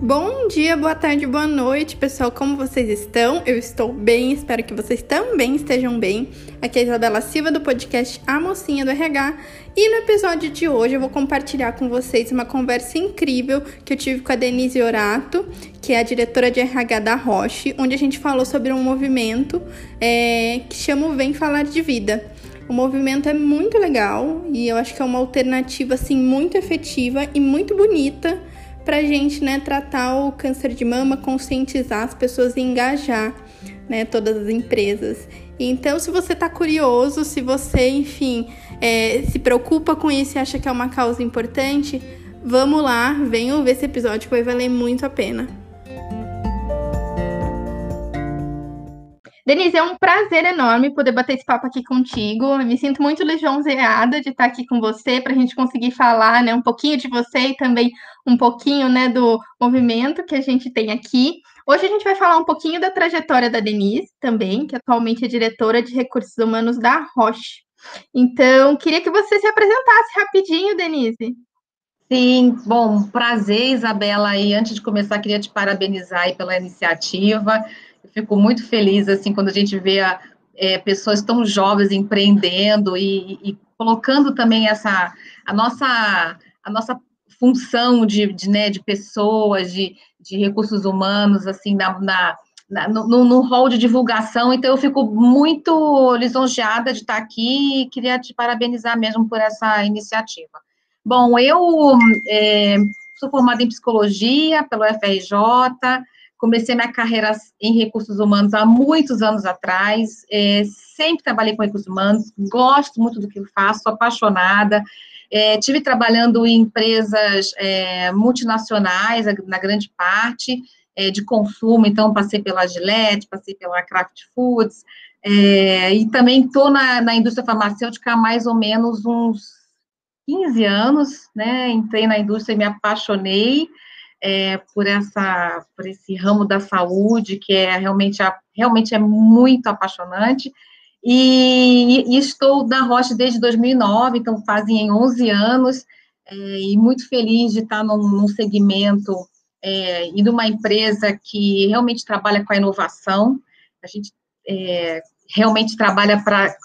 Bom dia, boa tarde, boa noite, pessoal. Como vocês estão? Eu estou bem, espero que vocês também estejam bem. Aqui é a Isabela Silva do podcast A Mocinha do RH. E no episódio de hoje eu vou compartilhar com vocês uma conversa incrível que eu tive com a Denise Orato, que é a diretora de RH da Roche, onde a gente falou sobre um movimento é, que chama o Vem Falar de Vida. O movimento é muito legal e eu acho que é uma alternativa assim muito efetiva e muito bonita para a gente né, tratar o câncer de mama, conscientizar as pessoas e engajar né, todas as empresas. Então, se você está curioso, se você, enfim, é, se preocupa com isso e acha que é uma causa importante, vamos lá, venham ver esse episódio que vai valer muito a pena. Denise, é um prazer enorme poder bater esse papo aqui contigo. Me sinto muito lisonjeada de estar aqui com você para a gente conseguir falar né, um pouquinho de você e também um pouquinho né, do movimento que a gente tem aqui. Hoje a gente vai falar um pouquinho da trajetória da Denise também, que atualmente é diretora de recursos humanos da Roche. Então, queria que você se apresentasse rapidinho, Denise. Sim, bom, prazer, Isabela. E antes de começar, queria te parabenizar pela iniciativa. Fico muito feliz, assim, quando a gente vê a, é, pessoas tão jovens empreendendo e, e, colocando também essa, a nossa, a nossa função de, de, né, de pessoas, de, de recursos humanos, assim, na, na, no, no de divulgação, então eu fico muito lisonjeada de estar aqui e queria te parabenizar mesmo por essa iniciativa. Bom, eu é, sou formada em psicologia pelo FRJ, Comecei minha carreira em recursos humanos há muitos anos atrás, é, sempre trabalhei com recursos humanos, gosto muito do que faço, sou apaixonada. É, tive trabalhando em empresas é, multinacionais, na grande parte, é, de consumo, então passei pela Gillette, passei pela Kraft Foods, é, e também estou na, na indústria farmacêutica há mais ou menos uns 15 anos, né? Entrei na indústria e me apaixonei é, por essa por esse ramo da saúde que é realmente realmente é muito apaixonante. E, e estou na Roche desde 2009 então fazem 11 anos é, e muito feliz de estar num, num segmento é, e numa empresa que realmente trabalha com a inovação. A gente é, realmente trabalha para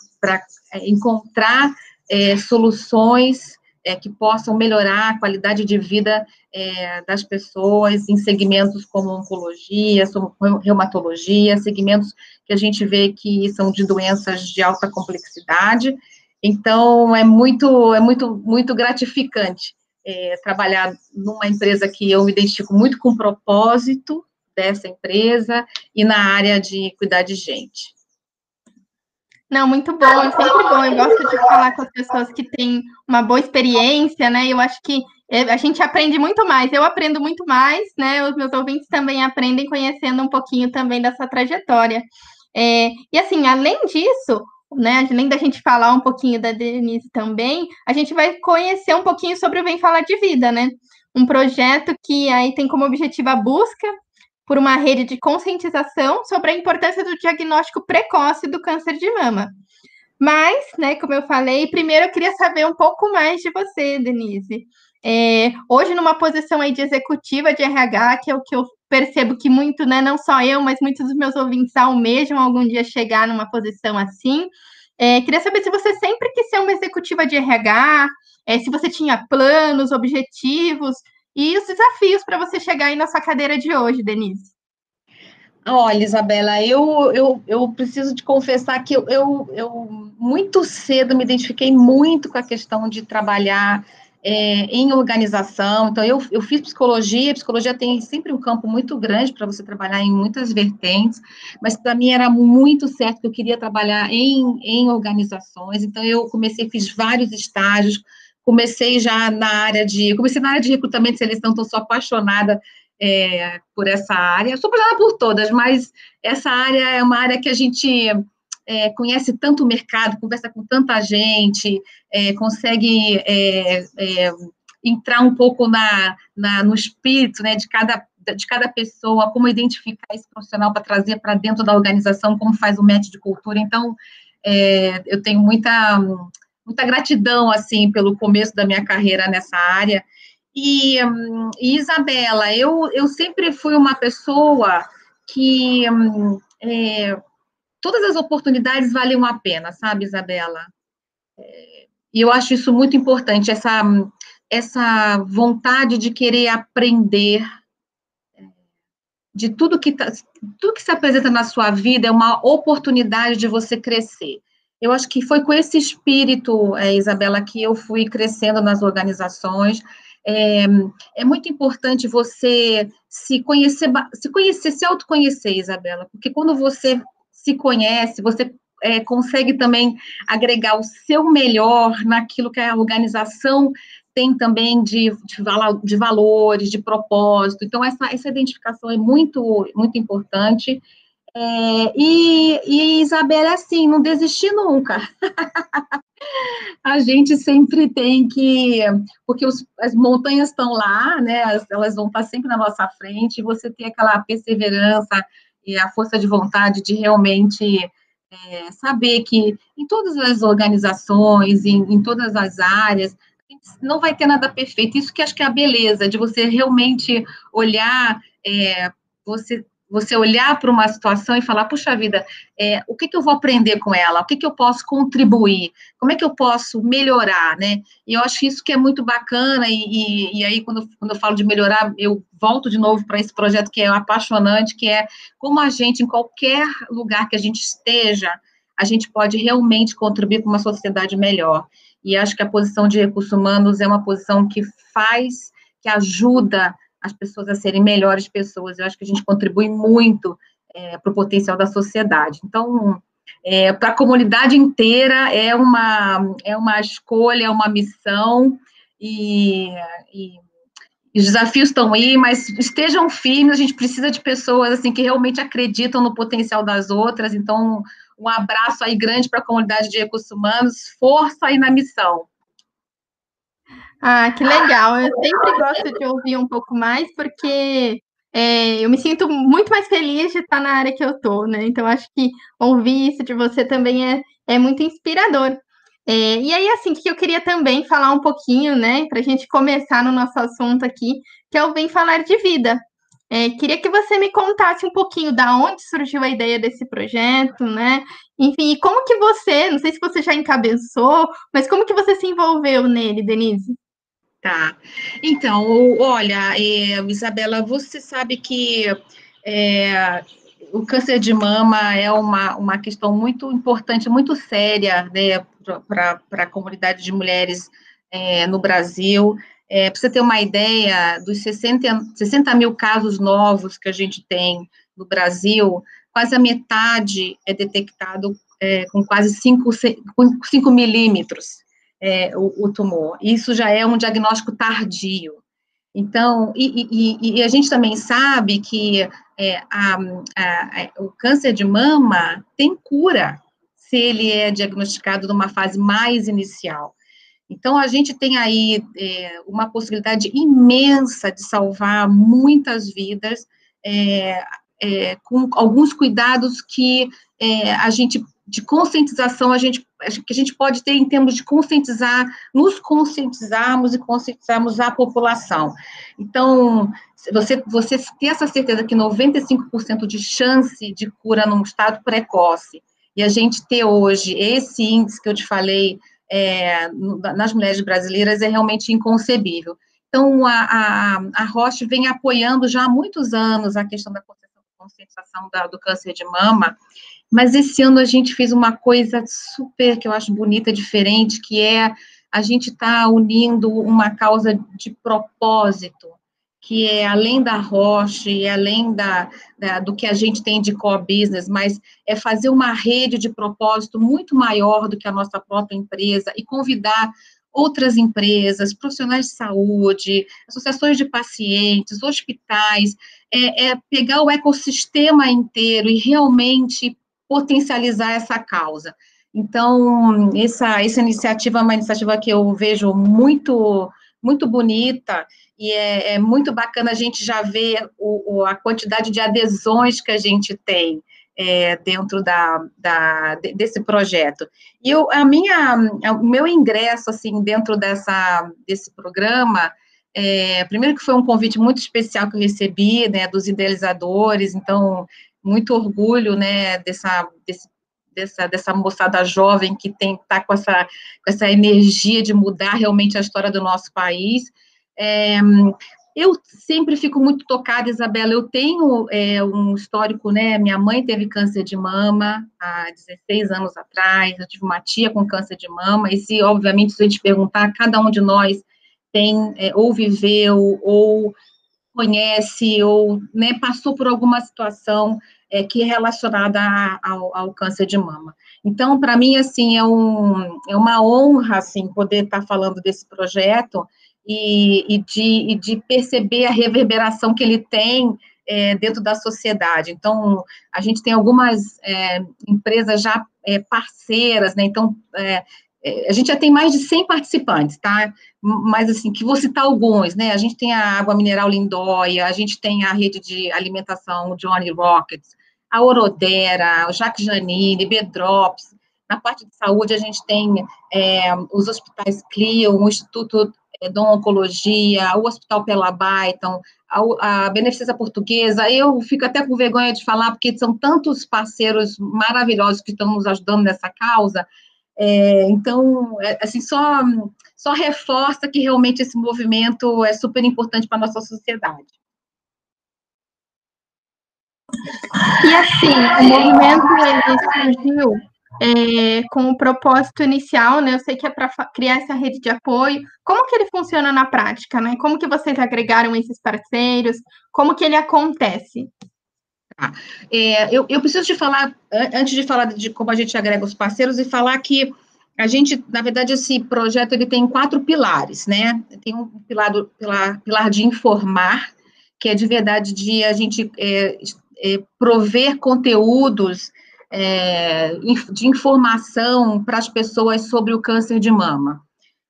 é, encontrar é, soluções é, que possam melhorar a qualidade de vida é, das pessoas em segmentos como oncologia, reumatologia, segmentos que a gente vê que são de doenças de alta complexidade. Então, é muito, é muito, muito gratificante é, trabalhar numa empresa que eu me identifico muito com o propósito dessa empresa e na área de cuidar de gente. Não, muito bom, é sempre bom. Eu gosto de falar com as pessoas que têm uma boa experiência, né? Eu acho que é, a gente aprende muito mais. Eu aprendo muito mais, né? Os meus ouvintes também aprendem conhecendo um pouquinho também dessa trajetória. É, e assim, além disso, né? Além da gente falar um pouquinho da Denise também, a gente vai conhecer um pouquinho sobre o Vem Falar de Vida, né? Um projeto que aí tem como objetivo a busca por uma rede de conscientização sobre a importância do diagnóstico precoce do câncer de mama. Mas, né, como eu falei, primeiro eu queria saber um pouco mais de você, Denise. É, hoje, numa posição aí de executiva de RH, que é o que eu percebo que muito, né, não só eu, mas muitos dos meus ouvintes almejam algum dia chegar numa posição assim. É, queria saber se você sempre quis ser uma executiva de RH, é, se você tinha planos, objetivos, e os desafios para você chegar aí na sua cadeira de hoje, Denise. Olha, Isabela, eu, eu, eu preciso te confessar que eu, eu, eu muito cedo me identifiquei muito com a questão de trabalhar é, em organização. Então, eu, eu fiz psicologia, psicologia tem sempre um campo muito grande para você trabalhar em muitas vertentes, mas para mim era muito certo que eu queria trabalhar em, em organizações. Então, eu comecei, fiz vários estágios, comecei já na área de, comecei na área de recrutamento e seleção, então sou apaixonada é, por essa área, sou apaixonada por todas, mas essa área é uma área que a gente é, conhece tanto o mercado, conversa com tanta gente, é, consegue é, é, entrar um pouco na, na, no espírito né, de, cada, de cada pessoa, como identificar esse profissional para trazer para dentro da organização, como faz o match de cultura. Então, é, eu tenho muita muita gratidão, assim, pelo começo da minha carreira nessa área. E, hum, e, Isabela, eu, eu sempre fui uma pessoa que hum, é, todas as oportunidades valiam a pena, sabe, Isabela? É, e eu acho isso muito importante, essa, essa vontade de querer aprender é, de tudo que, tá, tudo que se apresenta na sua vida é uma oportunidade de você crescer. Eu acho que foi com esse espírito, é, Isabela, que eu fui crescendo nas organizações. É, é, muito importante você se conhecer, se conhecer, se autoconhecer, Isabela, porque quando você se conhece, você é, consegue também agregar o seu melhor naquilo que a organização tem também de, de, de valores, de propósito. Então, essa, essa identificação é muito, muito importante. É, e, e Isabela, é assim, não desistir nunca. a gente sempre tem que, porque os, as montanhas estão lá, né? Elas vão estar sempre na nossa frente, e você tem aquela perseverança e a força de vontade de realmente é, saber que em todas as organizações, em, em todas as áreas, não vai ter nada perfeito. Isso que acho que é a beleza de você realmente olhar, é, você você olhar para uma situação e falar, puxa vida, é, o que, que eu vou aprender com ela? O que, que eu posso contribuir? Como é que eu posso melhorar, né? E eu acho isso que é muito bacana, e, e, e aí, quando, quando eu falo de melhorar, eu volto de novo para esse projeto que é apaixonante, que é como a gente, em qualquer lugar que a gente esteja, a gente pode realmente contribuir para uma sociedade melhor. E acho que a posição de recursos humanos é uma posição que faz, que ajuda as pessoas a serem melhores pessoas. Eu acho que a gente contribui muito é, para o potencial da sociedade. Então, é, para a comunidade inteira é uma, é uma escolha, é uma missão, e, e, os desafios estão aí, mas estejam firmes, a gente precisa de pessoas assim que realmente acreditam no potencial das outras, então um abraço aí grande para a comunidade de recursos humanos, força aí na missão. Ah, que legal. Eu sempre gosto de ouvir um pouco mais, porque é, eu me sinto muito mais feliz de estar na área que eu estou, né? Então, acho que ouvir isso de você também é, é muito inspirador. É, e aí, assim, que eu queria também falar um pouquinho, né, para a gente começar no nosso assunto aqui, que é o Vem Falar de Vida. É, queria que você me contasse um pouquinho da onde surgiu a ideia desse projeto, né? Enfim, e como que você, não sei se você já encabeçou, mas como que você se envolveu nele, Denise? Tá. Então, olha, é, Isabela, você sabe que é, o câncer de mama é uma, uma questão muito importante, muito séria, né, para a comunidade de mulheres é, no Brasil. É, para você ter uma ideia, dos 60, 60 mil casos novos que a gente tem no Brasil, quase a metade é detectado é, com quase 5, 5 milímetros é, o, o, tumor. Isso já é um diagnóstico tardio. Então, e, e, e a gente também sabe que é, a, a, o câncer de mama tem cura se ele é diagnosticado numa fase mais inicial. Então, a gente tem aí é, uma possibilidade imensa de salvar muitas vidas é, é, com alguns cuidados que é, a gente de conscientização a gente que a gente pode ter em termos de conscientizar, nos conscientizarmos e conscientizarmos a população. Então, você, você ter essa certeza que 95% de chance de cura num estado precoce, e a gente ter hoje esse índice que eu te falei é, nas mulheres brasileiras é realmente inconcebível. Então, a, a, a Roche vem apoiando já há muitos anos a questão da conscientização da, do câncer de mama, mas esse ano a gente fez uma coisa super que eu acho bonita, diferente, que é a gente está unindo uma causa de propósito, que é além da Roche, e além da, da, do que a gente tem de core business, mas é fazer uma rede de propósito muito maior do que a nossa própria empresa e convidar outras empresas, profissionais de saúde, associações de pacientes, hospitais, é, é pegar o ecossistema inteiro e realmente potencializar essa causa. Então, essa, essa iniciativa é uma iniciativa que eu vejo muito, muito bonita, e é, é muito bacana a gente já ver o, o, a quantidade de adesões que a gente tem é, dentro da, da, desse projeto. E eu, a minha, o meu ingresso, assim, dentro dessa, desse programa, É, primeiro que foi um convite muito especial que eu recebi, né, dos idealizadores, então, muito orgulho, né, dessa, desse, dessa, dessa moçada jovem que tem, tá com essa, com essa energia de mudar realmente a história do nosso país. É, eu sempre fico muito tocada, Isabela. Eu tenho é, um histórico, né? Minha mãe teve câncer de mama há 16 anos atrás. Eu tive uma tia com câncer de mama. E se, obviamente, se a gente perguntar, cada um de nós tem é, ou viveu ou conhece ou né, passou por alguma situação é, que é relacionada a, ao, ao, câncer de mama. Então, para mim, assim, é, um, é uma honra, assim, poder estar tá falando desse projeto e, e, de, e de perceber a reverberação que ele tem é, dentro da sociedade. Então, a gente tem algumas é, empresas já é, parceiras, né? Então, é, a gente já tem mais de 100 participantes, tá? Mas, assim, que vou citar alguns, né? A gente tem a Água Mineral Lindóia, a gente tem a rede de alimentação Johnny Rockets, a Orodera, o Jacques Janine, Bedrops. Na parte de saúde, a gente tem é, os hospitais Clio, o Instituto é, Dom Oncologia, o Hospital Pela Baiton, a, a Beneficência Portuguesa, eu fico até com vergonha de falar, porque são tantos parceiros maravilhosos que estão nos ajudando nessa causa, é, então, é, assim, só, só reforça que realmente esse movimento é super importante para a nossa sociedade. E assim, o movimento surgiu é, com o propósito inicial, né? Eu sei que é para criar essa rede de apoio. Como que ele funciona na prática, né? Como que vocês agregaram esses parceiros? Como que ele acontece? Tá. É, eu, eu preciso te falar, antes de falar de como a gente agrega os parceiros, e falar que a gente, na verdade, esse projeto ele tem quatro pilares, né? Tem um pilar, do, pilar, pilar de informar, que é de verdade de a gente é, é, prover conteúdos é, de informação para as pessoas sobre o câncer de mama.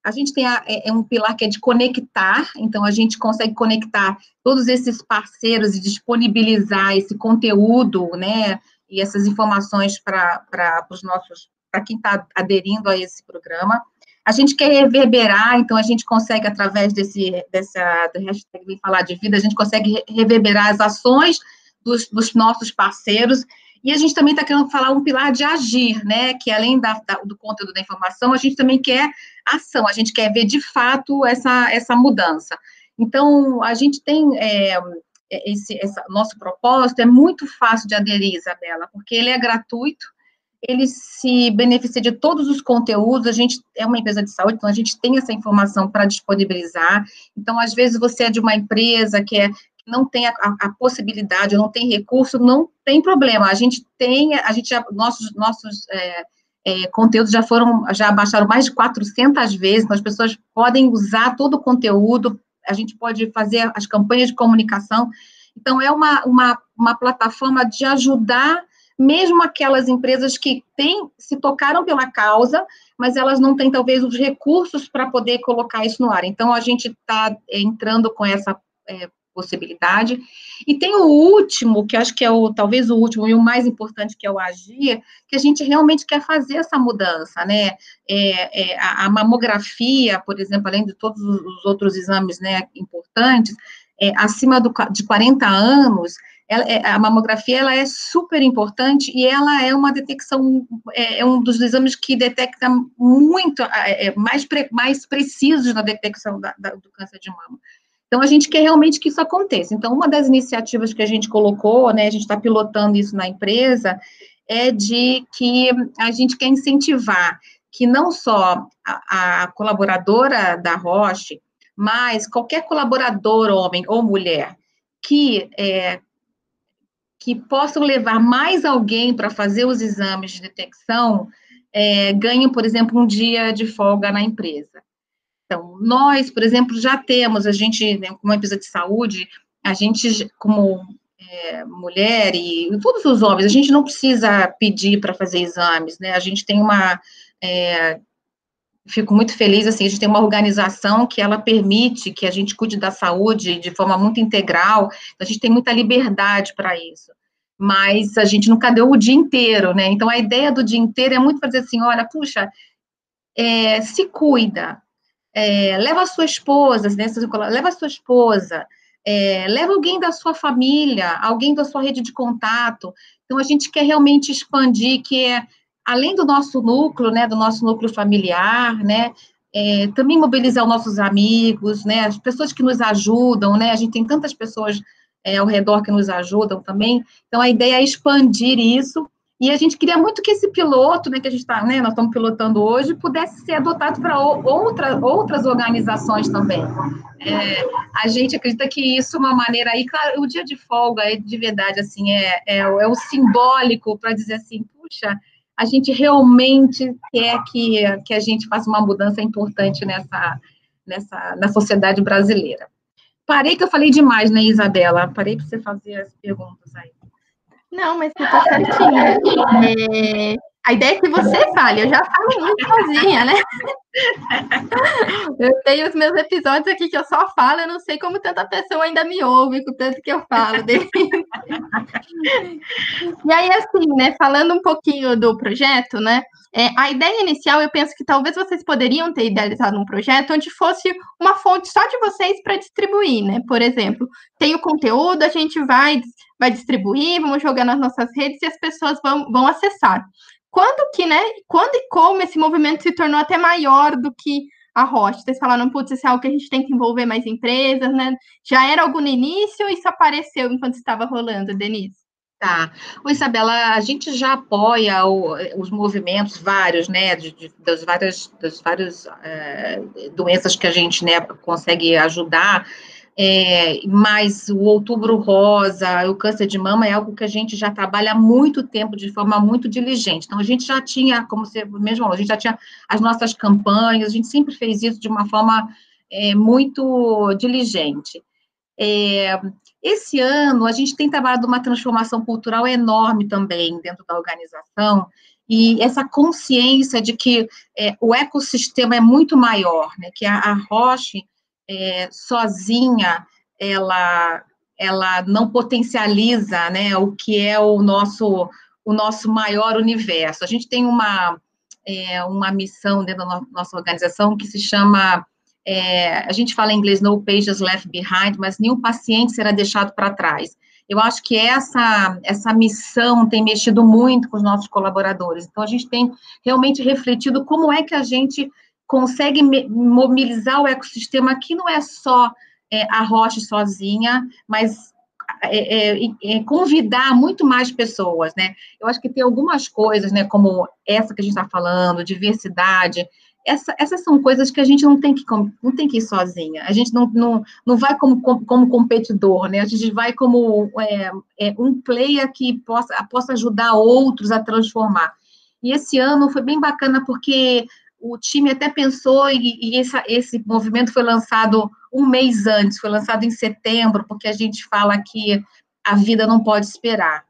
A gente tem a, é, é, um pilar que é de conectar, então a gente consegue conectar todos esses parceiros e disponibilizar esse conteúdo, né, e essas informações para os nossos, para quem está aderindo a esse programa. A gente quer reverberar, então a gente consegue, através desse, dessa do hashtag Vem Falar de Vida, a gente consegue reverberar as ações dos, dos nossos parceiros e a gente também está querendo falar um pilar de agir, né? Que além da, da, do conteúdo da informação, a gente também quer ação, a gente quer ver de fato essa, essa mudança. Então, a gente tem é, esse, esse nosso propósito, é muito fácil de aderir, Isabela, porque ele é gratuito, ele se beneficia de todos os conteúdos, a gente é uma empresa de saúde, então a gente tem essa informação para disponibilizar. Então, às vezes, você é de uma empresa que é, não tem a, a, possibilidade, não tem recurso, não tem problema. A gente tem, a gente já, nossos, nossos é, é, conteúdos já foram, já baixaram mais de 400 vezes, então as pessoas podem usar todo o conteúdo, a gente pode fazer as campanhas de comunicação. Então, é uma, uma, uma plataforma de ajudar mesmo aquelas empresas que têm, se tocaram pela causa, mas elas não têm, talvez, os recursos para poder colocar isso no ar. Então, a gente está é, entrando com essa é, possibilidade. E tem o último, que acho que é o talvez o último e o mais importante, que é o agir, que a gente realmente quer fazer essa mudança, né? É, é, a, mamografia, por exemplo, além de todos os outros exames né, importantes, é, acima do, de 40 anos, ela, é, a mamografia ela é super importante e ela é uma detecção, é, é um dos exames que detecta muito, é mais, pre, mais precisos na detecção da, da, do câncer de mama. Então, a gente quer realmente que isso aconteça. Então, uma das iniciativas que a gente colocou, né, a gente está pilotando isso na empresa, é de que a gente quer incentivar que não só a, a colaboradora da Roche, mas qualquer colaborador, homem ou mulher, que é, que possam levar mais alguém para fazer os exames de detecção, é, ganhem, por exemplo, um dia de folga na empresa. Nós, por exemplo, já temos, a gente, né, como empresa de saúde, a gente, como é, mulher e todos os homens, a gente não precisa pedir para fazer exames, né? A gente tem uma. É, fico muito feliz, assim, a gente tem uma organização que ela permite que a gente cuide da saúde de forma muito integral, então a gente tem muita liberdade para isso. Mas a gente nunca deu o dia inteiro, né? Então a ideia do dia inteiro é muito fazer assim: olha, puxa, é, se cuida, é, leva a sua esposa, né, leva a sua esposa, é, leva alguém da sua família, alguém da sua rede de contato. Então, a gente quer realmente expandir, que é, além do nosso núcleo, né, do nosso núcleo familiar, né, é, também mobilizar os nossos amigos, né, as pessoas que nos ajudam, né, a gente tem tantas pessoas é, ao redor que nos ajudam também, então a ideia é expandir isso, e a gente queria muito que esse piloto, né, que a gente está, né, nós estamos pilotando hoje, pudesse ser adotado para outra, outras organizações também. É, a gente acredita que isso é uma maneira aí, claro, o dia de folga, de verdade, assim, é, é, é o simbólico para dizer assim, puxa, a gente realmente quer que, que a gente faça uma mudança importante nessa, nessa, na sociedade brasileira. Parei que eu falei demais, né, Isabela? Parei para você fazer as perguntas aí. Não, mas você tá certinha. É, a ideia é que você fale, eu já falo muito sozinha, né? Eu tenho os meus episódios aqui que eu só falo, eu não sei como tanta pessoa ainda me ouve com tanto que eu falo dele. E aí, assim, né, falando um pouquinho do projeto, né, é, a ideia inicial, eu penso que talvez vocês poderiam ter idealizado um projeto onde fosse uma fonte só de vocês para distribuir, né? Por exemplo, tem o conteúdo, a gente vai, vai distribuir, vamos jogar nas nossas redes e as pessoas vão, vão acessar quando que, né? Quando e como esse movimento se tornou até maior do que a Rocha? Vocês falaram, putz, isso é algo que a gente tem que envolver mais empresas, né? Já era algo no início ou isso apareceu enquanto estava rolando, Denise? Tá. O Isabela, a gente já apoia o, os movimentos vários, né, de, de, das várias, das várias é, doenças que a gente, né, consegue ajudar, é, mas o outubro rosa, o câncer de mama é algo que a gente já trabalha há muito tempo de forma muito diligente. Então, a gente já tinha, como você mesmo falou, a gente já tinha as nossas campanhas, a gente sempre fez isso de uma forma é, muito diligente. É, esse ano, a gente tem trabalhado uma transformação cultural enorme também dentro da organização, e essa consciência de que é, o ecossistema é muito maior, né, que a, a Roche é, sozinha ela ela não potencializa né, o que é o nosso o nosso maior universo. A gente tem uma é, uma missão dentro da nossa organização que se chama é, a gente fala em inglês no pages left behind, mas nenhum paciente será deixado para trás. Eu acho que essa essa missão tem mexido muito com os nossos colaboradores. Então a gente tem realmente refletido como é que a gente consegue mobilizar o ecossistema que não é só é, a rocha sozinha, mas é, é, é, convidar muito mais pessoas, né? Eu acho que tem algumas coisas, né, como essa que a gente está falando, diversidade, essa, essas são coisas que a gente não tem que, não tem que ir sozinha, a gente não, não, não vai como, como competidor, né? A gente vai como é, é, um player que possa, possa ajudar outros a transformar. E esse ano foi bem bacana porque o time até pensou, e, e essa, esse movimento foi lançado um mês antes, foi lançado em setembro, porque a gente fala que a vida não pode esperar.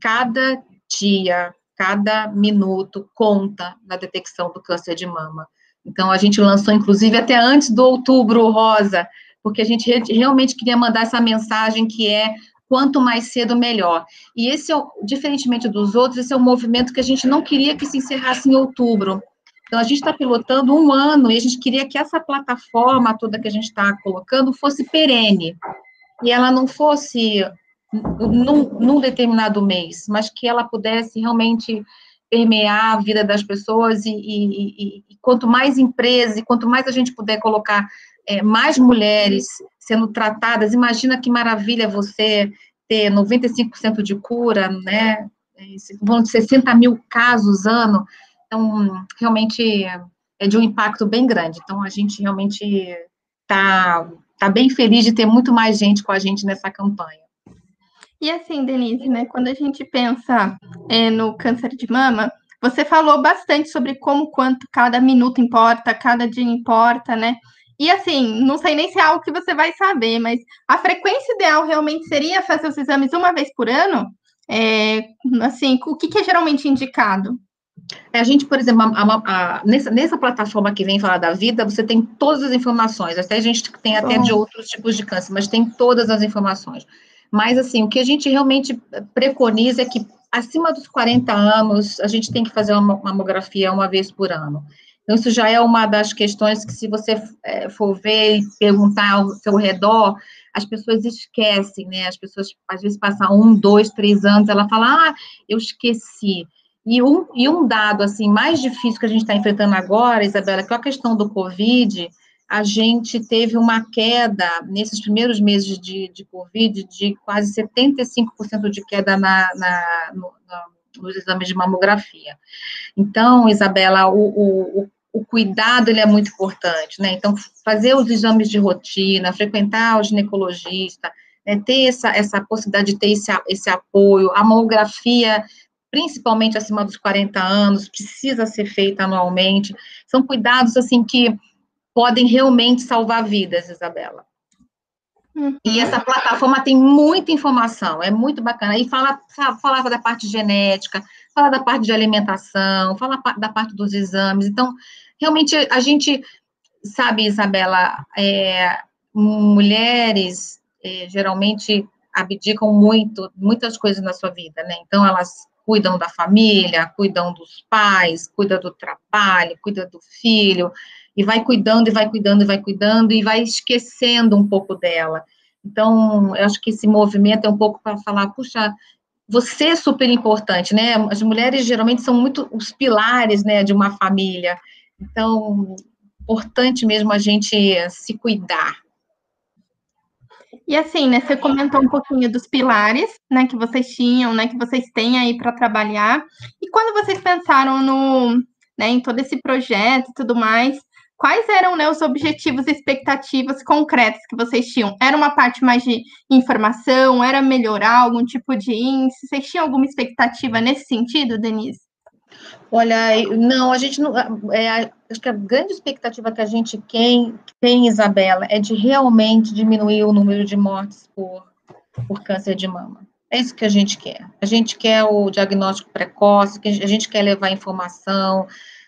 Cada dia, cada minuto conta na detecção do câncer de mama. Então, a gente lançou, inclusive, até antes do outubro rosa, porque a gente realmente queria mandar essa mensagem que é quanto mais cedo, melhor. E esse, é, diferentemente dos outros, esse é um movimento que a gente não queria que se encerrasse em outubro. Então, a gente está pilotando um ano e a gente queria que essa plataforma toda que a gente está colocando fosse perene. E ela não fosse num, num determinado mês, mas que ela pudesse realmente permear a vida das pessoas e, e, e, e, quanto mais empresas e quanto mais a gente puder colocar é, mais mulheres sendo tratadas, imagina que maravilha você ter 95% de cura, né, vão 60 mil casos ano, então, realmente é de um impacto bem grande. Então, a gente realmente está tá bem feliz de ter muito mais gente com a gente nessa campanha. E assim, Denise, né, quando a gente pensa é, no câncer de mama, você falou bastante sobre como quanto cada minuto importa, cada dia importa, né? E assim, não sei nem se é algo que você vai saber, mas a frequência ideal realmente seria fazer os exames uma vez por ano? É, assim, o que, que é geralmente indicado? É, a gente, por exemplo, a, a, nessa, nessa plataforma que vem falar da vida, você tem todas as informações. Até a gente tem até de outros tipos de câncer, mas tem todas as informações. Mas, assim, o que a gente realmente preconiza é que, acima dos 40 anos, a gente tem que fazer uma mamografia uma vez por ano. Então, isso já é uma das questões que, se você é, for ver e perguntar ao seu redor, as pessoas esquecem, né? As pessoas, às vezes, passam um, dois, três anos, ela fala, ah, eu esqueci. E um, e um dado, assim, mais difícil que a gente está enfrentando agora, Isabela, que é a questão do Covid, a gente teve uma queda, nesses primeiros meses de, de Covid, de quase 75% de queda na, na, no, nos exames de mamografia. Então, Isabela, o, o, o cuidado ele é muito importante, né? Então, fazer os exames de rotina, frequentar o ginecologista, né? ter essa, essa possibilidade de ter esse, esse apoio, a mamografia, principalmente acima dos 40 anos, precisa ser feita anualmente. São cuidados, assim, que podem realmente salvar vidas, Isabela. Uhum. E essa plataforma tem muita informação, é muito bacana. E fala, falava da parte genética, fala da parte de alimentação, fala da parte dos exames. Então, realmente, a gente sabe, Isabela, é, mulheres é, geralmente abdicam muito, muitas coisas na sua vida, né? Então, elas cuidam da família, cuidam dos pais, cuidam do trabalho, cuidam do filho, e vai cuidando, e vai cuidando, e vai cuidando, e vai esquecendo um pouco dela. Então, eu acho que esse movimento é um pouco para falar, puxa, você é super importante, né? As mulheres geralmente são muito os pilares, né, de uma família. Então, importante mesmo a gente se cuidar. E assim, né, você comentou um pouquinho dos pilares, né, que vocês tinham, né, que vocês têm aí para trabalhar. E quando vocês pensaram no, né, em todo esse projeto e tudo mais, quais eram né, os objetivos e expectativas concretas que vocês tinham? Era uma parte mais de informação? Era melhorar algum tipo de índice? Vocês tinham alguma expectativa nesse sentido, Denise? Olha, não, a gente não. É, acho que a grande expectativa que a gente tem, tem, Isabela, é de realmente diminuir o número de mortes por, por câncer de mama. É isso que a gente quer. A gente quer o diagnóstico precoce, a gente quer levar informação,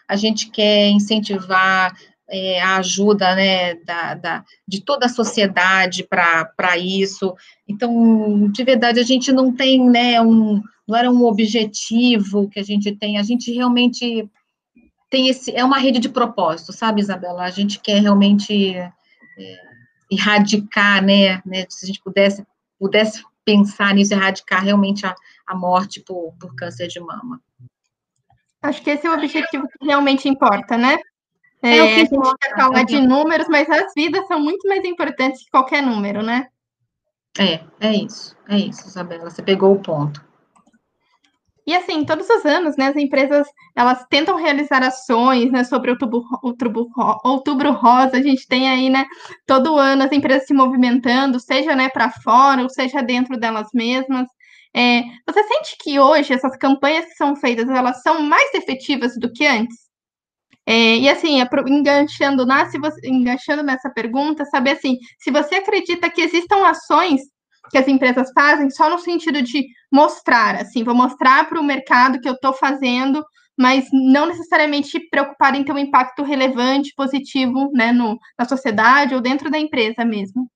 a gente quer incentivar é, a ajuda né, da, da, de toda a sociedade para isso. Então, de verdade, a gente não tem, né, um, não era um objetivo que a gente tem, a gente realmente tem esse, é uma rede de propósito, sabe, Isabela? A gente quer realmente é, erradicar, né, né, se a gente pudesse, pudesse pensar nisso, erradicar realmente a, a morte por, por câncer de mama. Acho que esse é o objetivo que realmente importa, né? É, é o que a gente quer falar de números, mas as vidas são muito mais importantes que qualquer número, né? É, é isso, é isso, Isabela, você pegou o ponto. E assim, todos os anos, né, as empresas, elas tentam realizar ações, né, sobre outubro, outubro, outubro rosa, a gente tem aí, né, todo ano as empresas se movimentando, seja, né, para fora, ou seja dentro delas mesmas. É, você sente que hoje essas campanhas que são feitas, elas são mais efetivas do que antes? É, e assim, enganchando, na, você, enganchando nessa pergunta, saber assim, se você acredita que existam ações que as empresas fazem só no sentido de mostrar, assim, vou mostrar para o mercado que eu estou fazendo, mas não necessariamente preocupado em ter um impacto relevante, positivo, né, no, na sociedade ou dentro da empresa mesmo.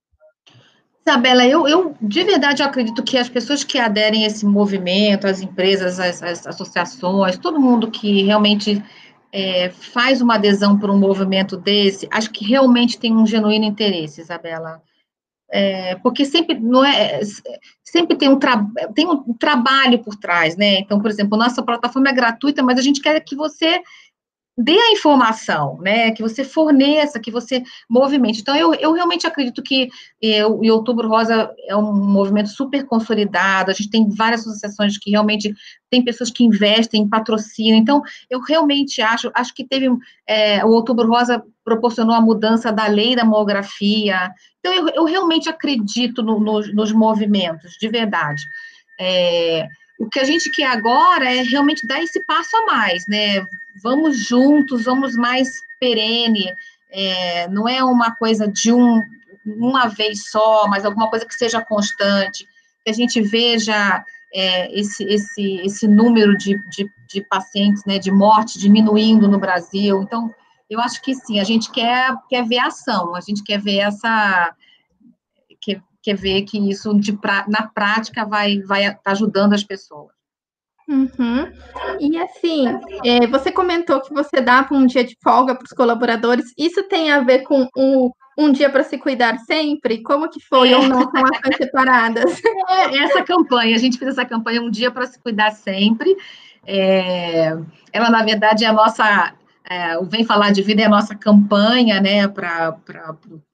Isabela, eu, eu de verdade eu acredito que as pessoas que aderem a esse movimento, as empresas, as, as associações, todo mundo que realmente é, faz uma adesão por um movimento desse, acho que realmente tem um genuíno interesse, Isabela. É, porque sempre não é sempre tem um, tem um trabalho por trás, né? Então, por exemplo, nossa plataforma é gratuita, mas a gente quer que você dê a informação, né, que você forneça, que você movimente. Então, eu, eu realmente acredito que é, o Outubro Rosa é um movimento super consolidado, a gente tem várias associações que realmente tem pessoas que investem, patrocinam, então, eu realmente acho, acho que teve, é, o Outubro Rosa proporcionou a mudança da lei da mamografia, então, eu, eu realmente acredito no, no, nos movimentos, de verdade. É, o que a gente quer agora é realmente dar esse passo a mais, né? Vamos juntos, vamos mais perene. É, não é uma coisa de um, uma vez só, mas alguma coisa que seja constante, que a gente veja é, esse, esse, esse número de, de, de, pacientes, né, de morte diminuindo no Brasil. Então, eu acho que sim, a gente quer, quer ver ação, a gente quer ver essa quer ver que isso de, na prática vai vai tá ajudando as pessoas. Uhum. E assim, é, você comentou que você dava um dia de folga para os colaboradores. Isso tem a ver com o um dia para se cuidar sempre? Como que foi? É. Ou não são ações separadas? É, essa campanha, a gente fez essa campanha um dia para se cuidar sempre. É, ela, na verdade, é a nossa. É, o Vem Falar de Vida é a nossa campanha, né, para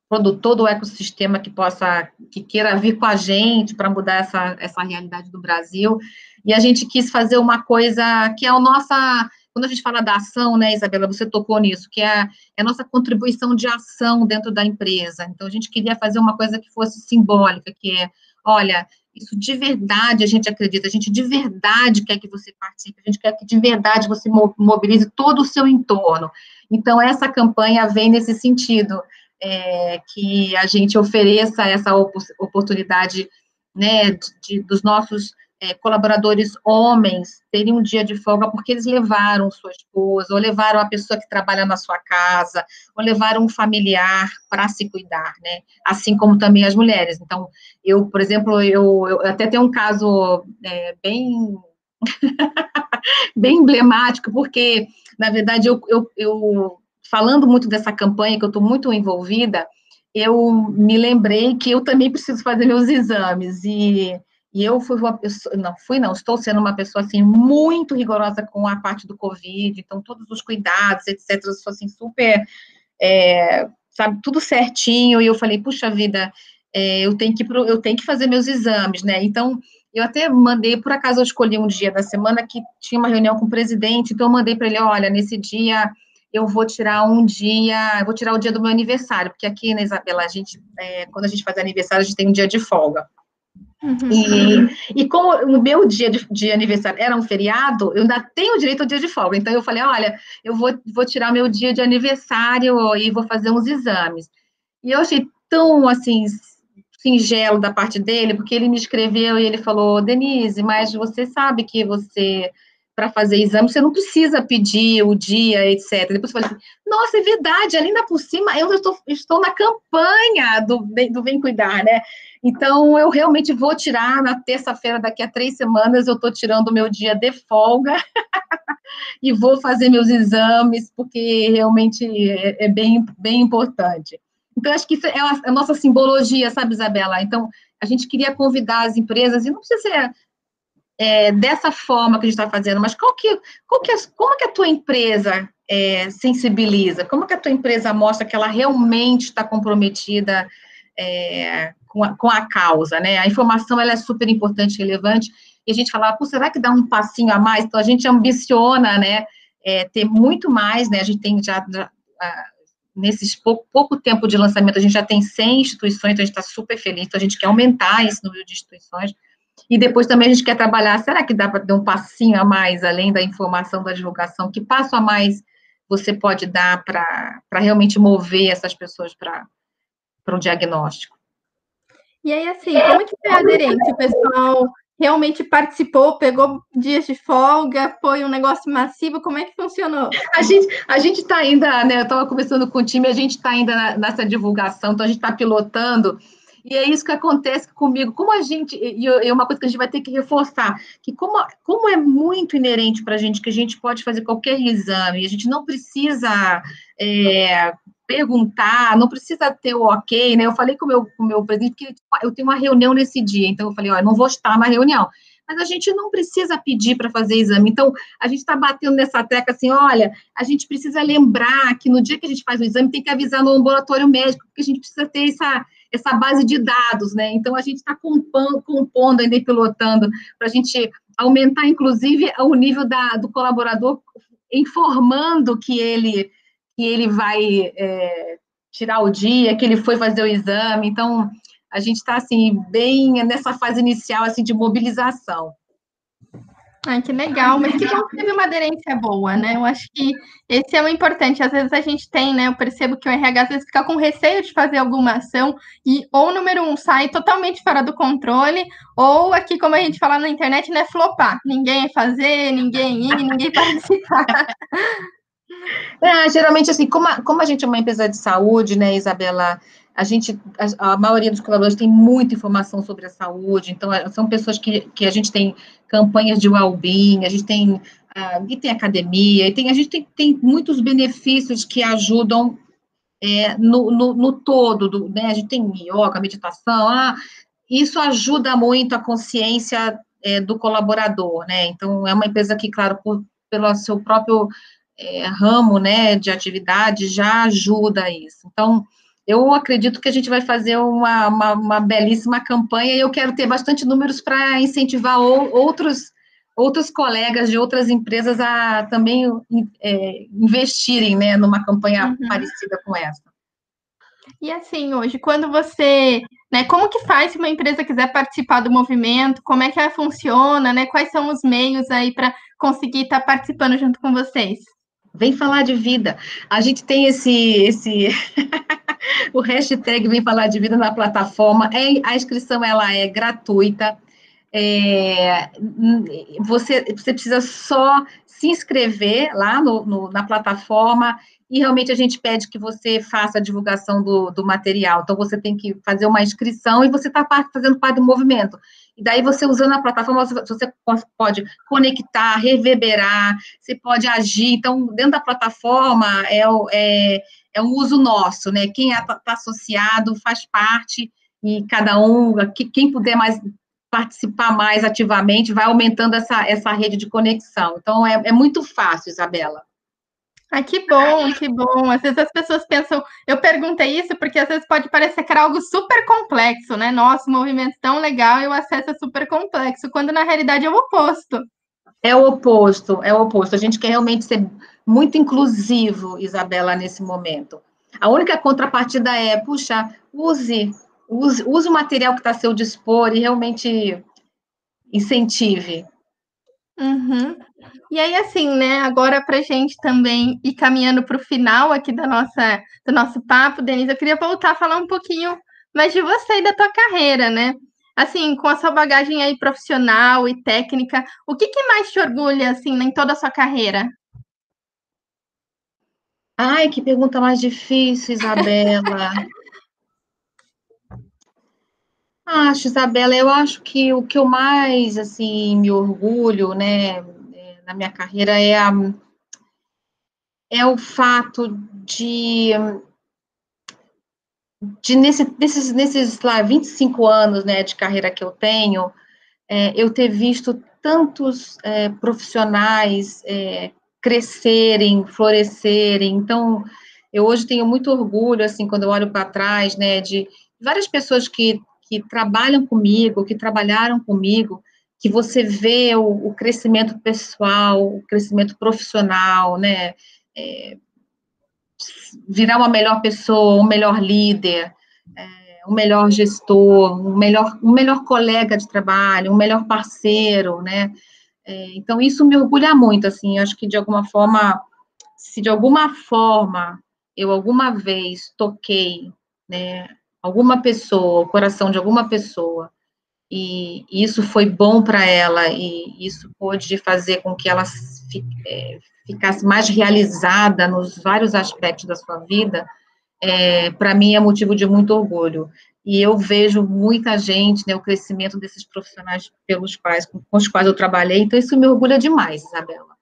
produtor do ecossistema que possa, que queira vir com a gente para mudar essa, essa realidade do Brasil. E a gente quis fazer uma coisa que é a nossa, quando a gente fala da ação, né, Isabela, você tocou nisso, que é, é a nossa contribuição de ação dentro da empresa. Então, a gente queria fazer uma coisa que fosse simbólica, que é, olha, isso de verdade a gente acredita, a gente de verdade quer que você participe, a gente quer que de verdade você mobilize todo o seu entorno. Então, essa campanha vem nesse sentido, é, que a gente ofereça essa oportunidade né, de, dos nossos é, colaboradores homens terem um dia de folga porque eles levaram sua esposa, ou levaram a pessoa que trabalha na sua casa, ou levaram um familiar para se cuidar, né? Assim como também as mulheres. Então, eu, por exemplo, eu, eu até tenho um caso é, bem bem emblemático, porque, na verdade, eu, eu, eu falando muito dessa campanha, que eu estou muito envolvida, eu me lembrei que eu também preciso fazer meus exames, e e eu fui uma pessoa, não fui não, estou sendo uma pessoa assim muito rigorosa com a parte do Covid, então todos os cuidados, etc, eu sou assim super, é, sabe, tudo certinho, e eu falei, puxa vida, é, eu tenho que eu tenho que fazer meus exames, né? Então eu até mandei, por acaso eu escolhi um dia da semana que tinha uma reunião com o presidente, então eu mandei para ele, olha, nesse dia eu vou tirar um dia, vou tirar o dia do meu aniversário, porque aqui, né, Isabela, a gente, é, quando a gente faz aniversário, a gente tem um dia de folga. Uhum. E, e como o meu dia de, de, aniversário era um feriado, eu ainda tenho direito ao dia de folga. Então eu falei, olha, eu vou, vou tirar meu dia de aniversário e vou fazer uns exames. E eu achei tão assim singelo da parte dele, porque ele me escreveu e ele falou, Denise, mas você sabe que você para fazer exame, você não precisa pedir o dia, etc. Depois você fala assim, nossa, é verdade, ainda por cima, eu estou, estou na campanha do, do Vem Cuidar, né? Então, eu realmente vou tirar na terça-feira, daqui a três semanas, eu estou tirando o meu dia de folga e vou fazer meus exames, porque realmente é, é, bem, bem importante. Então, acho que isso é a, a nossa simbologia, sabe, Isabela? Então, a gente queria convidar as empresas, e não precisa ser é, dessa forma que a gente está fazendo, mas qual que, qual que é, como que a tua empresa é, sensibiliza? Como que a tua empresa mostra que ela realmente está comprometida é, com, a, com, a, causa, né? A informação, ela é super importante, relevante, e a gente fala, será que dá um passinho a mais? Então, a gente ambiciona, né, é, ter muito mais, né, a gente tem já, já nesses pouco, pouco tempo de lançamento, a gente já tem 100 instituições, então a gente está super feliz, então a gente quer aumentar esse número de instituições, e depois também a gente quer trabalhar, será que dá para dar um passinho a mais, além da informação, da divulgação? Que passo a mais você pode dar para realmente mover essas pessoas para um diagnóstico? E aí, assim, como é que foi a aderência? O pessoal realmente participou, pegou dias de folga, foi um negócio massivo, como é que funcionou? A gente a gente está ainda, né, eu estava conversando com o time, a gente está ainda nessa divulgação, então a gente está pilotando, e é isso que acontece comigo. Como a gente, e é uma coisa que a gente vai ter que reforçar, que como, como é muito inerente para a gente que a gente pode fazer qualquer exame, a gente não precisa é, perguntar, não precisa ter o ok, né? Eu falei com meu, o meu presidente que eu tenho uma reunião nesse dia, então eu falei, ó, eu não vou estar na reunião. Mas a gente não precisa pedir para fazer exame. Então, a gente está batendo nessa tecla assim: olha, a gente precisa lembrar que no dia que a gente faz o exame, tem que avisar no ambulatório médico, porque a gente precisa ter essa, essa base de dados, né? Então, a gente está compondo, compondo ainda e pilotando para a gente aumentar, inclusive, o nível da, do colaborador, informando que ele, que ele vai é, tirar o dia, que ele foi fazer o exame. Então, a gente está, assim, bem nessa fase inicial, assim, de mobilização. Ai, que legal, mas que bom que teve uma aderência boa, né? Eu acho que esse é o importante. Às vezes a gente tem, né? Eu percebo que o RH às vezes fica com receio de fazer alguma ação e, ou número um, sai totalmente fora do controle, ou aqui, como a gente fala na internet, né? Flopar. Ninguém fazer, ninguém ir, ninguém participar. É, geralmente, assim, como a, como a gente é uma empresa de saúde, né, Isabela? A gente, a, a, maioria dos colaboradores tem muita informação sobre a saúde, então é, são pessoas que, que a gente tem campanhas de well-being, a gente tem, uh, e tem academia, e tem, a gente tem, tem muitos benefícios que ajudam é, no, no, no, todo, do, né, a gente tem yoga, meditação, ah, isso ajuda muito a consciência é, do colaborador, né, então é uma empresa que, claro, por, pelo seu próprio é, ramo, né, de atividade, já ajuda isso, então eu acredito que a gente vai fazer uma, uma, uma belíssima campanha e eu quero ter bastante números para incentivar ou, outros, outros colegas de outras empresas a também é, investirem né, numa campanha uhum. parecida com essa. E assim, hoje, quando você, né, como que faz se uma empresa quiser participar do movimento, como é que ela funciona, né, quais são os meios aí para conseguir estar tá participando junto com vocês? Vem falar de vida. A gente tem esse, esse o hashtag Vem Falar de Vida na plataforma. É, a inscrição ela é gratuita. É, você, você precisa só se inscrever lá no, no, na plataforma e realmente a gente pede que você faça a divulgação do, do material. Então, você tem que fazer uma inscrição e você está fazendo parte do movimento. E daí, você usando a plataforma, você pode conectar, reverberar, você pode agir. Então, dentro da plataforma, é, é, é um uso nosso, né? Quem está é, tá associado faz parte e cada um, quem puder mais participar mais ativamente, vai aumentando essa, essa rede de conexão. Então, é, é muito fácil, Isabela. Ah, que bom, que bom. Às vezes as pessoas pensam, eu perguntei isso porque às vezes pode parecer que era algo super complexo, né? Nossa, movimento tão legal e o acesso é super complexo, quando na realidade é o oposto. É o oposto, é o oposto. A gente quer realmente ser muito inclusivo, Isabela, nesse momento. A única contrapartida é, puxa, use, use, use o material que está a seu dispor e realmente incentive. Uhum. E aí, assim, né, agora para gente também ir caminhando para o final aqui da nossa, do nosso papo, Denise, eu queria voltar a falar um pouquinho mais de você e da tua carreira, né? Assim, com a sua bagagem aí profissional e técnica, o que, que mais te orgulha, assim, em toda a sua carreira? Ai, que pergunta mais difícil, Isabela. Acho, Isabela, eu acho que o que eu mais, assim, me orgulho, né, na minha carreira é, a, é o fato de, de nesse, nesses, nesses, lá, 25 anos, né, de carreira que eu tenho, é, eu ter visto tantos é, profissionais é, crescerem, florescerem. Então, eu hoje tenho muito orgulho, assim, quando eu olho para trás, né, de várias pessoas que, que trabalham comigo, que trabalharam comigo, que você vê o, o crescimento pessoal, o crescimento profissional, né, é, virar uma melhor pessoa, um melhor líder, é, um melhor gestor, um melhor, um melhor colega de trabalho, um melhor parceiro, né, é, então, isso me orgulha muito, assim, acho que de alguma forma, se de alguma forma eu alguma vez toquei, né, alguma pessoa, o coração de alguma pessoa, e, isso foi bom para ela, e isso pôde fazer com que ela é, ficasse mais realizada nos vários aspectos da sua vida, é, para mim é motivo de muito orgulho e eu vejo muita gente, né, o crescimento desses profissionais pelos quais, com, com os quais eu trabalhei, então isso me orgulha demais, Isabela.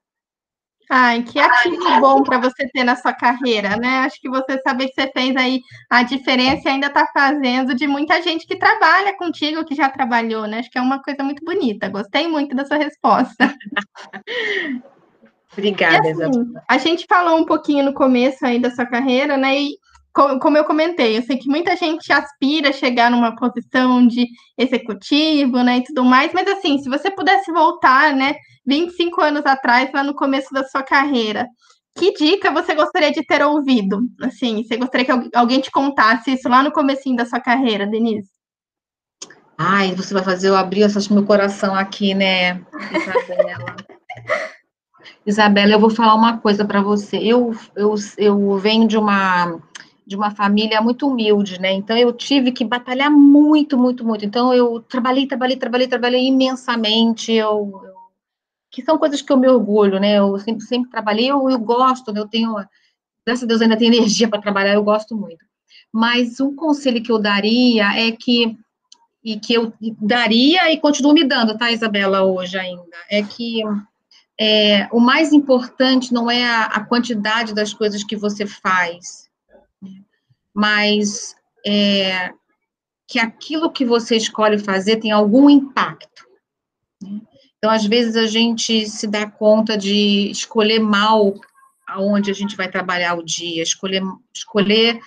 Ai, que ativo bom para você ter na sua carreira, né? Acho que você saber que você fez aí a diferença e ainda está fazendo de muita gente que trabalha contigo, que já trabalhou, né? Acho que é uma coisa muito bonita. Gostei muito da sua resposta. Obrigada, assim, A gente falou um pouquinho no começo aí da sua carreira, né? E como eu comentei, eu sei que muita gente aspira a chegar numa posição de executivo, né, e tudo mais, mas assim, se você pudesse voltar, né, 25 anos atrás, lá no começo da sua carreira, que dica você gostaria de ter ouvido? Assim, você gostaria que alguém te contasse isso lá no comecinho da sua carreira, Denise? Ai, você vai fazer eu abrir essa, meu coração aqui, né, Isabela? Isabela, eu vou falar uma coisa para você. Eu, eu, eu venho de uma de uma família muito humilde, né? Então eu tive que batalhar muito, muito, muito. Então eu trabalhei, trabalhei, trabalhei, trabalhei imensamente. Eu, eu que são coisas que eu me orgulho, né? Eu sempre, sempre trabalhei, eu, eu gosto, né? Eu tenho, graças a Deus, ainda tenho energia para trabalhar, eu gosto muito. mas um conselho que eu daria é que e que eu daria e continuo me dando, tá, Isabela, hoje ainda, é que é, o mais importante não é a, a, quantidade das coisas que você faz, mas é, que aquilo que você escolhe fazer tem algum impacto. Né? Então, às vezes, a gente se dá conta de escolher mal aonde a gente vai trabalhar o dia, escolher, escolher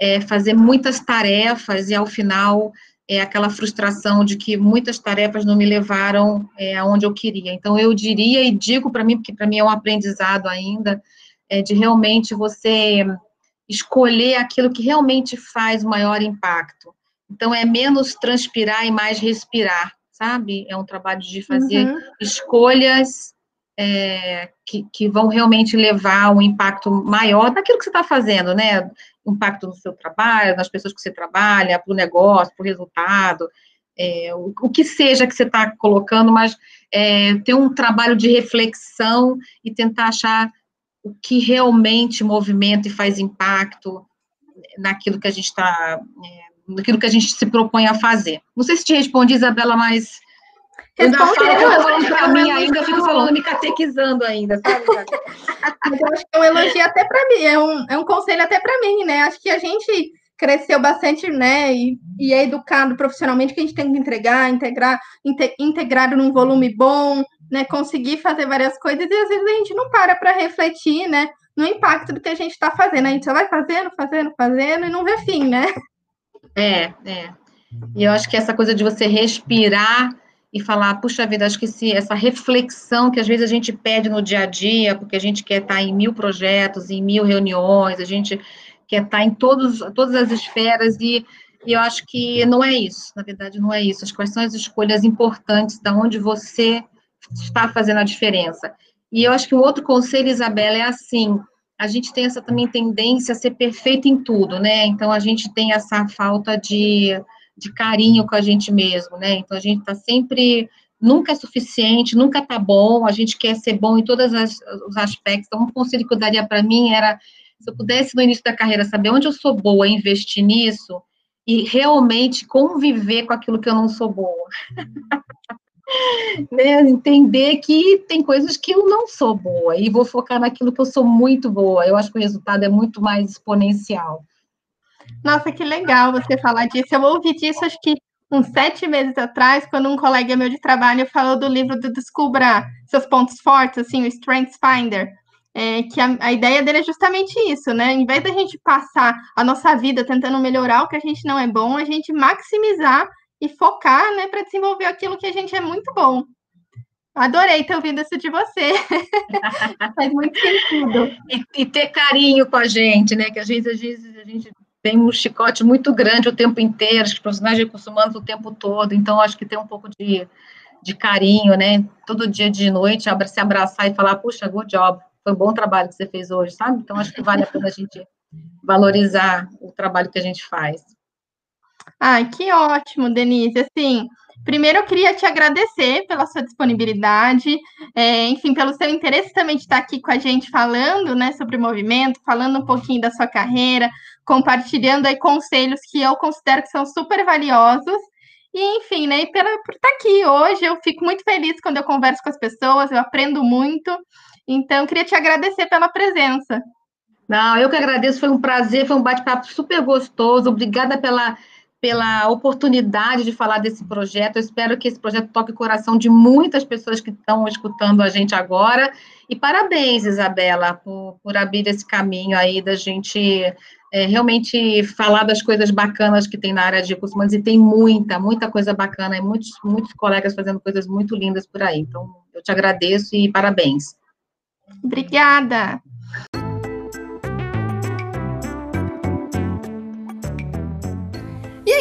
é, fazer muitas tarefas e, ao final, é aquela frustração de que muitas tarefas não me levaram é, aonde eu queria. Então, eu diria e digo para mim, porque para mim é um aprendizado ainda, é de realmente você escolher aquilo que realmente faz o maior impacto. Então, é menos transpirar e mais respirar, sabe? É um trabalho de fazer uhum. escolhas é, que, que vão realmente levar um impacto maior naquilo que você está fazendo, né? impacto no seu trabalho, nas pessoas que você trabalha, para o negócio, para o resultado, é, o, o, que seja que você está colocando, mas é, ter um trabalho de reflexão e tentar achar o que realmente movimenta e faz impacto naquilo que a gente está, é, naquilo que a gente se propõe a fazer. Não sei se te respondi, Isabela, mas eu ainda falo, eu falando para mim ainda, eu fico falando, me catequizando ainda, sabe? Eu acho que é um elogio até para mim, é um, é um conselho até para mim, né? Acho que a gente cresceu bastante, né? E, e é educado profissionalmente que a gente tem que entregar, integrar, inte, integrado num volume bom, né? Conseguir fazer várias coisas e às vezes a gente não para para refletir, né? No impacto do que a gente está fazendo. A gente só vai fazendo, fazendo, fazendo e não vê fim, né? É, é. E eu acho que essa coisa de você respirar e falar, puxa vida, acho que se essa reflexão que às vezes a gente pede no dia a dia, porque a gente quer estar em mil projetos, em mil reuniões, a gente quer estar em todos, todas as esferas e, e eu acho que não é isso, na verdade não é isso. As quais são as escolhas importantes da onde você está fazendo a diferença. E eu acho que um outro conselho, Isabela, é assim, a gente tem essa também tendência a ser perfeito em tudo, né? Então a gente tem essa falta de de carinho com a gente mesmo, né? Então a gente está sempre nunca é suficiente, nunca está bom, a gente quer ser bom em todos os aspectos. Então, um conselho que eu daria para mim era, se eu pudesse no início da carreira saber onde eu sou boa, investir nisso e realmente conviver com aquilo que eu não sou boa. né? Entender que tem coisas que eu não sou boa e vou focar naquilo que eu sou muito boa. Eu acho que o resultado é muito mais exponencial. Nossa, que legal você falar disso. Eu ouvi disso, acho que uns sete meses atrás, quando um colega meu de trabalho falou do livro do Descubra Seus Pontos Fortes, assim, o Strengths Finder. É, que a, a, ideia dele é justamente isso, né? Em vez da gente passar a nossa vida tentando melhorar o que a gente não é bom, a gente maximizar e focar, né, para desenvolver aquilo que a gente é muito bom. Adorei ter ouvido isso de você. Faz muito sentido. E, e, ter carinho com a gente, né? Que às vezes, às vezes a gente tem um chicote muito grande o tempo inteiro, os profissionais de humanos o tempo todo, então acho que tem um pouco de, de carinho, né? Todo dia de noite, se abraçar e falar, puxa, good job, foi um bom trabalho que você fez hoje, sabe? Então acho que vale a pena a gente valorizar o trabalho que a gente faz. Ai, que ótimo, Denise. Assim, Primeiro, eu queria te agradecer pela sua disponibilidade, é, enfim, pelo seu interesse também de estar aqui com a gente falando né, sobre o movimento, falando um pouquinho da sua carreira, compartilhando aí conselhos que eu considero que são super valiosos. E, enfim, né, pela, por estar aqui hoje, eu fico muito feliz quando eu converso com as pessoas, eu aprendo muito. Então, queria te agradecer pela presença. Não, eu que agradeço, foi um prazer, foi um bate-papo super gostoso. Obrigada pela pela oportunidade de falar desse projeto. Eu espero que esse projeto toque o coração de muitas pessoas que estão escutando a gente agora. E parabéns, Isabela, por, por abrir esse caminho aí da gente é, realmente falar das coisas bacanas que tem na área de recursos humanos. E tem muita, muita coisa bacana, e muitos, muitos colegas fazendo coisas muito lindas por aí. Então, eu te agradeço e parabéns. Obrigada.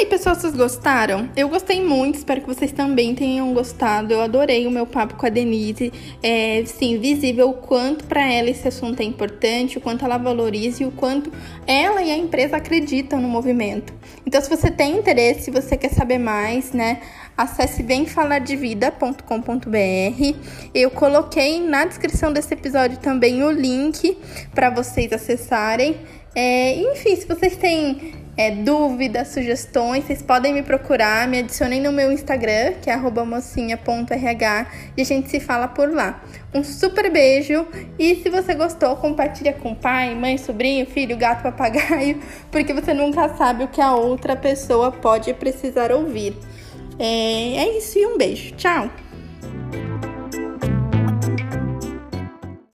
aí, pessoal, vocês gostaram? Eu gostei muito, espero que vocês também tenham gostado. Eu adorei o meu papo com a Denise. É, sim, visível o quanto para ela esse assunto é importante, o quanto ela valoriza e o quanto ela e a empresa acreditam no movimento. Então, se você tem interesse, se você quer saber mais, né, acesse bemfalardevida.com.br. Eu coloquei na descrição desse episódio também o link para vocês acessarem. É, enfim, se vocês têm é, dúvidas, sugestões, vocês podem me procurar, me adicionem no meu Instagram, que é mocinha.rh, e a gente se fala por lá. Um super beijo e se você gostou, compartilha com pai, mãe, sobrinho, filho, gato, papagaio, porque você nunca sabe o que a outra pessoa pode precisar ouvir. É, é isso e um beijo. Tchau!